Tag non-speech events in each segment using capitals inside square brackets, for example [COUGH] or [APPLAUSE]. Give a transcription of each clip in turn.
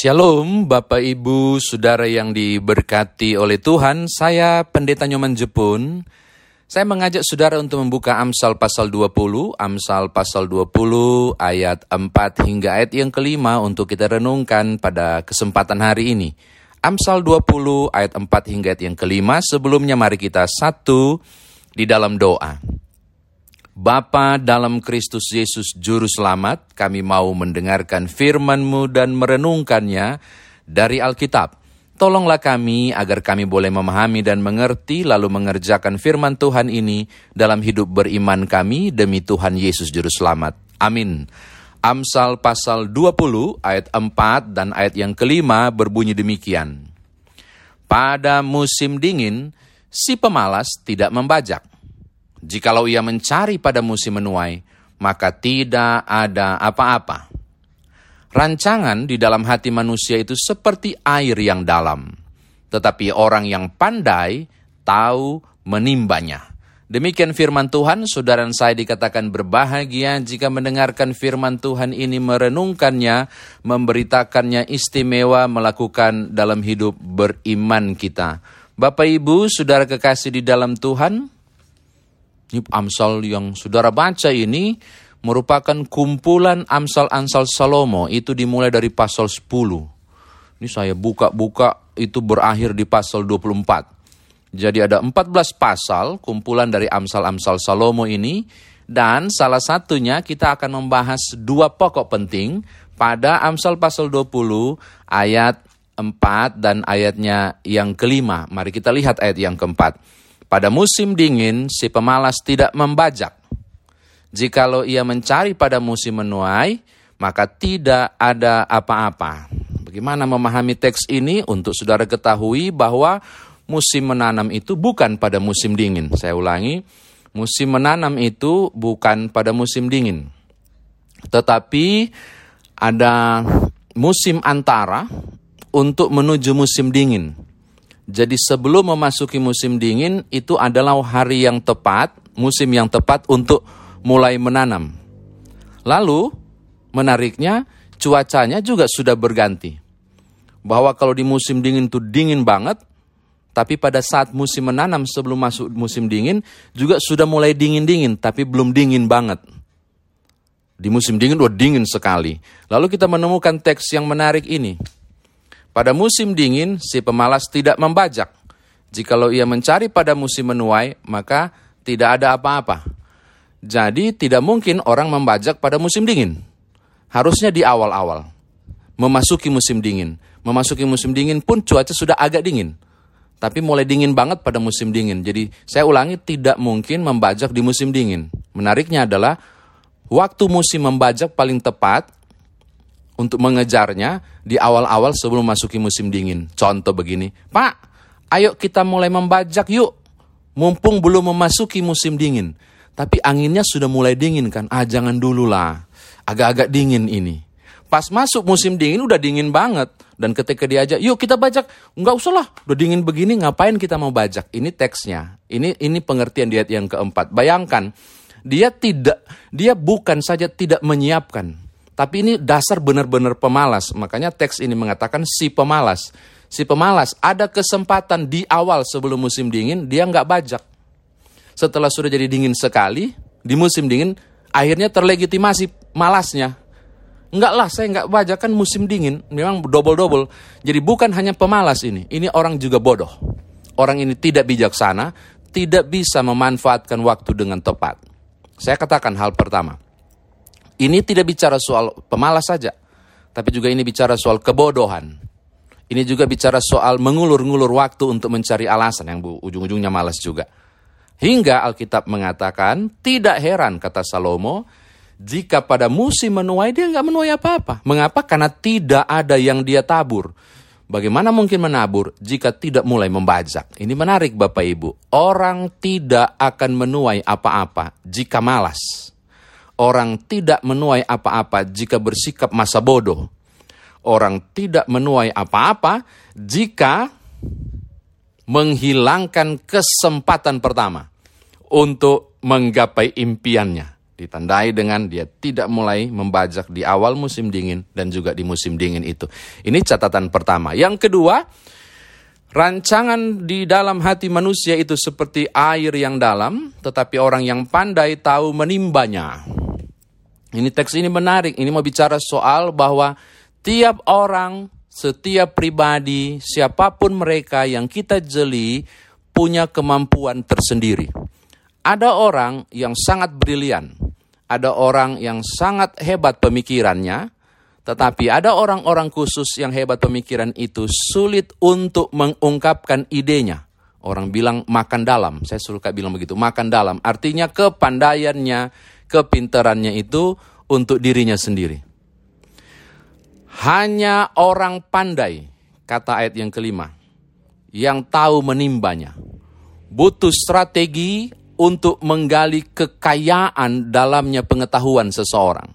Shalom Bapak Ibu Saudara yang diberkati oleh Tuhan. Saya Pendeta Nyoman Jepun. Saya mengajak saudara untuk membuka Amsal pasal 20 Amsal pasal 20 ayat 4 hingga ayat yang kelima Untuk kita renungkan pada kesempatan hari ini. Amsal 20 ayat 4 hingga ayat yang kelima. Sebelumnya mari kita satu di dalam doa Bapa dalam Kristus Yesus Juru Selamat, kami mau mendengarkan firman-Mu dan merenungkannya dari Alkitab. Tolonglah kami agar kami boleh memahami dan mengerti lalu mengerjakan firman Tuhan ini dalam hidup beriman kami demi Tuhan Yesus Juru Selamat. Amin. Amsal pasal 20 ayat 4 dan ayat yang kelima berbunyi demikian. Pada musim dingin, si pemalas tidak membajak Jikalau ia mencari pada musim menuai, maka tidak ada apa-apa. Rancangan di dalam hati manusia itu seperti air yang dalam, tetapi orang yang pandai tahu menimbanya. Demikian firman Tuhan, saudara saya dikatakan berbahagia jika mendengarkan firman Tuhan ini merenungkannya, memberitakannya istimewa melakukan dalam hidup beriman kita. Bapak Ibu, saudara kekasih di dalam Tuhan, ini Amsal yang saudara baca ini merupakan kumpulan Amsal-Amsal Salomo. Itu dimulai dari pasal 10. Ini saya buka-buka itu berakhir di pasal 24. Jadi ada 14 pasal kumpulan dari Amsal-Amsal Salomo ini. Dan salah satunya kita akan membahas dua pokok penting pada Amsal pasal 20 ayat 4 dan ayatnya yang kelima. Mari kita lihat ayat yang keempat. Pada musim dingin, si pemalas tidak membajak. Jikalau ia mencari pada musim menuai, maka tidak ada apa-apa. Bagaimana memahami teks ini untuk saudara ketahui bahwa musim menanam itu bukan pada musim dingin. Saya ulangi, musim menanam itu bukan pada musim dingin. Tetapi ada musim antara untuk menuju musim dingin. Jadi sebelum memasuki musim dingin itu adalah hari yang tepat, musim yang tepat untuk mulai menanam. Lalu menariknya cuacanya juga sudah berganti. Bahwa kalau di musim dingin itu dingin banget, tapi pada saat musim menanam sebelum masuk musim dingin juga sudah mulai dingin-dingin, tapi belum dingin banget. Di musim dingin udah dingin sekali. Lalu kita menemukan teks yang menarik ini. Pada musim dingin, si pemalas tidak membajak. Jikalau ia mencari pada musim menuai, maka tidak ada apa-apa. Jadi tidak mungkin orang membajak pada musim dingin. Harusnya di awal-awal. Memasuki musim dingin. Memasuki musim dingin pun cuaca sudah agak dingin. Tapi mulai dingin banget pada musim dingin. Jadi saya ulangi tidak mungkin membajak di musim dingin. Menariknya adalah waktu musim membajak paling tepat untuk mengejarnya di awal-awal sebelum masuki musim dingin. Contoh begini, Pak, ayo kita mulai membajak yuk, mumpung belum memasuki musim dingin. Tapi anginnya sudah mulai dingin kan, ah jangan dulu lah, agak-agak dingin ini. Pas masuk musim dingin udah dingin banget. Dan ketika diajak, yuk kita bajak. Enggak usah lah, udah dingin begini ngapain kita mau bajak. Ini teksnya, ini ini pengertian diet yang keempat. Bayangkan, dia tidak, dia bukan saja tidak menyiapkan, tapi ini dasar benar-benar pemalas. Makanya teks ini mengatakan si pemalas. Si pemalas ada kesempatan di awal sebelum musim dingin, dia nggak bajak. Setelah sudah jadi dingin sekali, di musim dingin, akhirnya terlegitimasi malasnya. Enggak lah, saya nggak bajak kan musim dingin. Memang double-double. Jadi bukan hanya pemalas ini, ini orang juga bodoh. Orang ini tidak bijaksana, tidak bisa memanfaatkan waktu dengan tepat. Saya katakan hal pertama ini tidak bicara soal pemalas saja, tapi juga ini bicara soal kebodohan. Ini juga bicara soal mengulur-ngulur waktu untuk mencari alasan yang ujung-ujungnya malas juga. Hingga Alkitab mengatakan, tidak heran kata Salomo, jika pada musim menuai dia nggak menuai apa-apa. Mengapa? Karena tidak ada yang dia tabur. Bagaimana mungkin menabur jika tidak mulai membajak? Ini menarik Bapak Ibu. Orang tidak akan menuai apa-apa jika malas. Orang tidak menuai apa-apa jika bersikap masa bodoh. Orang tidak menuai apa-apa jika menghilangkan kesempatan pertama untuk menggapai impiannya. Ditandai dengan dia tidak mulai membajak di awal musim dingin dan juga di musim dingin itu. Ini catatan pertama. Yang kedua, rancangan di dalam hati manusia itu seperti air yang dalam, tetapi orang yang pandai tahu menimbanya. Ini teks ini menarik. Ini mau bicara soal bahwa tiap orang, setiap pribadi, siapa pun mereka yang kita jeli punya kemampuan tersendiri. Ada orang yang sangat brilian, ada orang yang sangat hebat pemikirannya, tetapi ada orang-orang khusus yang hebat pemikiran itu sulit untuk mengungkapkan idenya. Orang bilang makan dalam, saya suka bilang begitu, makan dalam. Artinya kepandaiannya, kepintarannya itu untuk dirinya sendiri. Hanya orang pandai, kata ayat yang kelima, yang tahu menimbanya. Butuh strategi untuk menggali kekayaan dalamnya pengetahuan seseorang.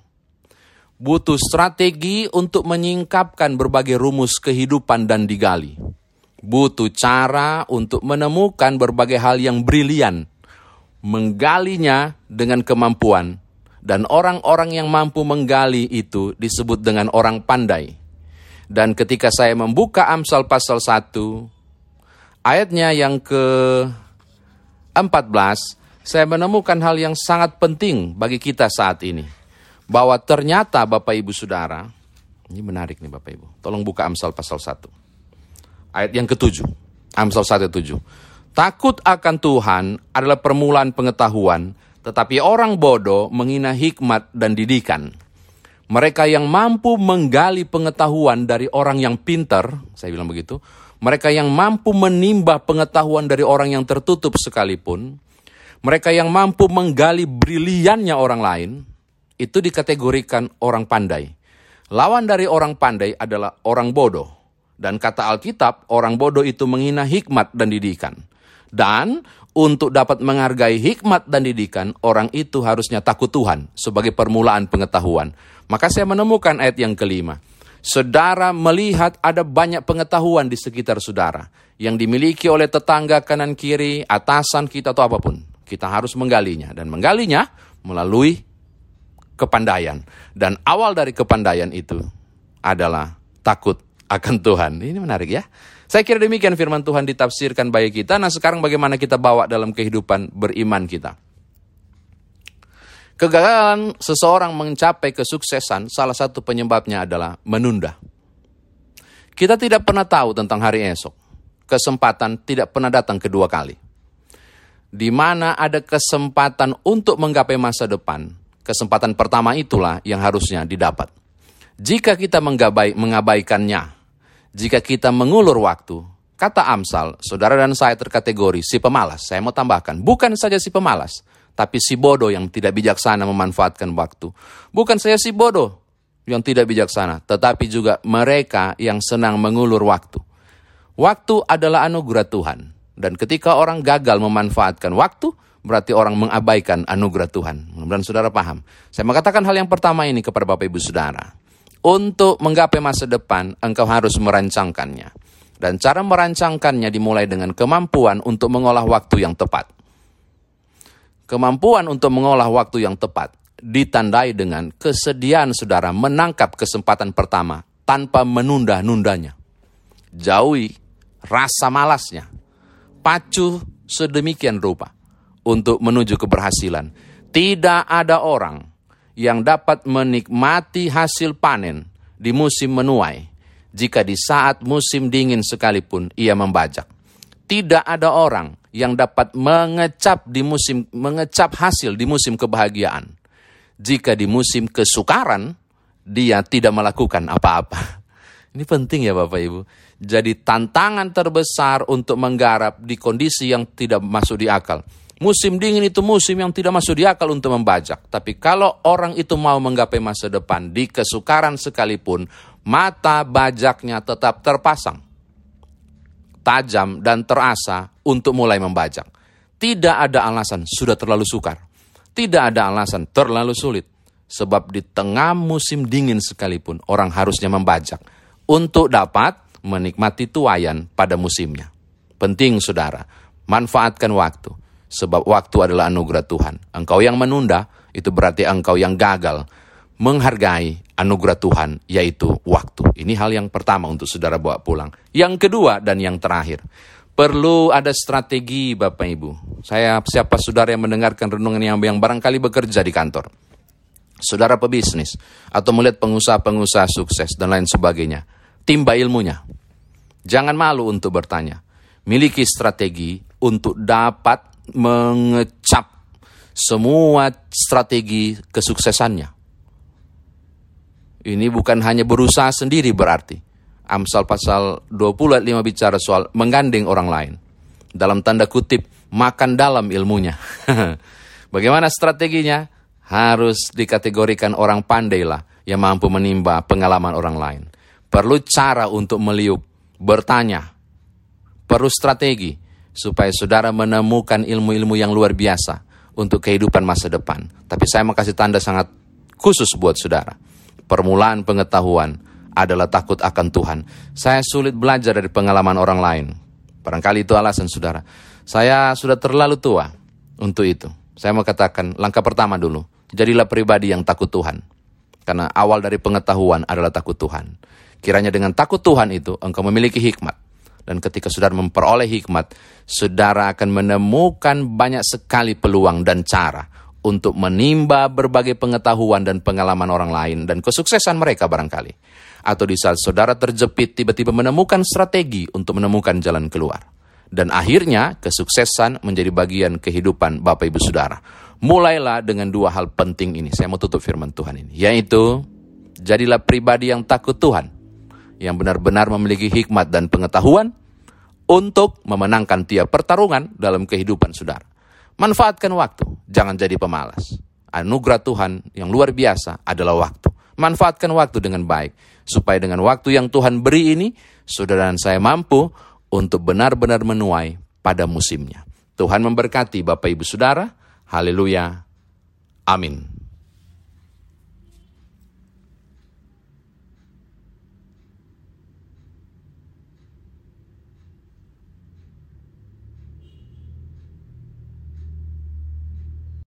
Butuh strategi untuk menyingkapkan berbagai rumus kehidupan dan digali. Butuh cara untuk menemukan berbagai hal yang brilian, menggalinya dengan kemampuan, dan orang-orang yang mampu menggali itu disebut dengan orang pandai. Dan ketika saya membuka Amsal pasal 1, ayatnya yang ke 14, saya menemukan hal yang sangat penting bagi kita saat ini. Bahwa ternyata Bapak Ibu Saudara, ini menarik nih Bapak Ibu. Tolong buka Amsal pasal 1. Ayat yang ketujuh. Amsal 1 7. Takut akan Tuhan adalah permulaan pengetahuan, tetapi orang bodoh menghina hikmat dan didikan. Mereka yang mampu menggali pengetahuan dari orang yang pintar, saya bilang begitu, mereka yang mampu menimba pengetahuan dari orang yang tertutup sekalipun, mereka yang mampu menggali briliannya orang lain, itu dikategorikan orang pandai. Lawan dari orang pandai adalah orang bodoh. Dan kata Alkitab, orang bodoh itu menghina hikmat dan didikan. Dan untuk dapat menghargai hikmat dan didikan, orang itu harusnya takut Tuhan sebagai permulaan pengetahuan. Maka saya menemukan ayat yang kelima. Saudara melihat ada banyak pengetahuan di sekitar saudara yang dimiliki oleh tetangga kanan kiri, atasan kita atau apa pun. Kita harus menggalinya dan menggalinya melalui kepandaian. Dan awal dari kepandaian itu adalah takut akan Tuhan. Ini menarik ya. Saya kira demikian firman Tuhan ditafsirkan bagi kita. Nah sekarang bagaimana kita bawa dalam kehidupan beriman kita. Kegagalan seseorang mencapai kesuksesan, salah satu penyebabnya adalah menunda. Kita tidak pernah tahu tentang hari esok. Kesempatan tidak pernah datang kedua kali di mana ada kesempatan untuk menggapai masa depan, kesempatan pertama itulah yang harusnya didapat. Jika kita menggabai, mengabaikannya, jika kita mengulur waktu, kata Amsal, saudara dan saya terkategori si pemalas. Saya mau tambahkan, bukan saja si pemalas, tapi si bodoh yang tidak bijaksana memanfaatkan waktu. Bukan saya si bodoh yang tidak bijaksana, tetapi juga mereka yang senang mengulur waktu. Waktu adalah anugerah Tuhan. Dan ketika orang gagal memanfaatkan waktu, berarti orang mengabaikan anugerah Tuhan. Mudah-mudahan saudara paham. Saya mengatakan hal yang pertama ini kepada Bapak Ibu Saudara. Untuk menggapai masa depan, engkau harus merancangkannya. Dan cara merancangkannya dimulai dengan kemampuan untuk mengolah waktu yang tepat. Kemampuan untuk mengolah waktu yang tepat ditandai dengan kesediaan saudara menangkap kesempatan pertama tanpa menunda-nundanya. Jauhi rasa malasnya, terpacu sedemikian rupa untuk menuju keberhasilan. Tidak ada orang yang dapat menikmati hasil panen di musim menuai jika di saat musim dingin sekalipun ia membajak. Tidak ada orang yang dapat mengecap di musim mengecap hasil di musim kebahagiaan jika di musim kesukaran dia tidak melakukan apa-apa. [LAUGHS] Ini penting ya Bapak Ibu. Jadi tantangan terbesar untuk menggarap di kondisi yang tidak masuk di akal. Musim dingin itu musim yang tidak masuk di akal untuk membajak. Tapi kalau orang itu mau menggapai masa depan di kesukaran sekalipun, mata bajaknya tetap terpasang. Tajam dan terasa untuk mulai membajak. Tidak ada alasan sudah terlalu sukar. Tidak ada alasan terlalu sulit. Sebab di tengah musim dingin sekalipun orang harusnya membajak untuk dapat menikmati tuayan pada musimnya. Penting saudara, manfaatkan waktu, sebab waktu adalah anugerah Tuhan. Engkau yang menunda, itu berarti engkau yang gagal menghargai anugerah Tuhan, yaitu waktu. Ini hal yang pertama untuk saudara bawa pulang. Yang kedua dan yang terakhir, perlu ada strategi Bapak Ibu. Saya siapa saudara yang mendengarkan renungan yang, yang barangkali bekerja di kantor. Saudara pebisnis, atau melihat pengusaha-pengusaha sukses dan lain sebagainya. Timba ilmunya. Jangan malu untuk bertanya. Miliki strategi untuk dapat mengecap semua strategi kesuksesannya ini bukan hanya berusaha sendiri berarti. Amsal pasal 20 ayat 5 bicara soal menggandeng orang lain. Dalam tanda kutip, makan dalam ilmunya. [LAUGHS] Bagaimana strateginya? Harus dikategorikan orang pandai lah yang mampu menimba pengalaman orang lain. Perlu cara untuk meliuk, bertanya. Perlu strategi supaya saudara menemukan ilmu-ilmu yang luar biasa untuk kehidupan masa depan. Tapi saya mau kasih tanda sangat khusus buat saudara permulaan pengetahuan adalah takut akan Tuhan. Saya sulit belajar dari pengalaman orang lain. Barangkali itu alasan saudara. Saya sudah terlalu tua untuk itu. Saya mau katakan langkah pertama dulu. Jadilah pribadi yang takut Tuhan. Karena awal dari pengetahuan adalah takut Tuhan. Kiranya dengan takut Tuhan itu engkau memiliki hikmat. Dan ketika saudara memperoleh hikmat, saudara akan menemukan banyak sekali peluang dan cara untuk menimba berbagai pengetahuan dan pengalaman orang lain dan kesuksesan mereka barangkali. Atau di saat saudara terjepit tiba-tiba menemukan strategi untuk menemukan jalan keluar. Dan akhirnya kesuksesan menjadi bagian kehidupan Bapak Ibu Saudara. Mulailah dengan dua hal penting ini. Saya mau tutup firman Tuhan ini. Yaitu, jadilah pribadi yang takut Tuhan. Yang benar-benar memiliki hikmat dan pengetahuan untuk memenangkan tiap pertarungan dalam kehidupan saudara. Manfaatkan waktu, jangan jadi pemalas. Anugerah Tuhan yang luar biasa adalah waktu. Manfaatkan waktu dengan baik, supaya dengan waktu yang Tuhan beri ini, saudara dan saya mampu untuk benar-benar menuai pada musimnya. Tuhan memberkati Bapak Ibu Saudara. Haleluya. Amin.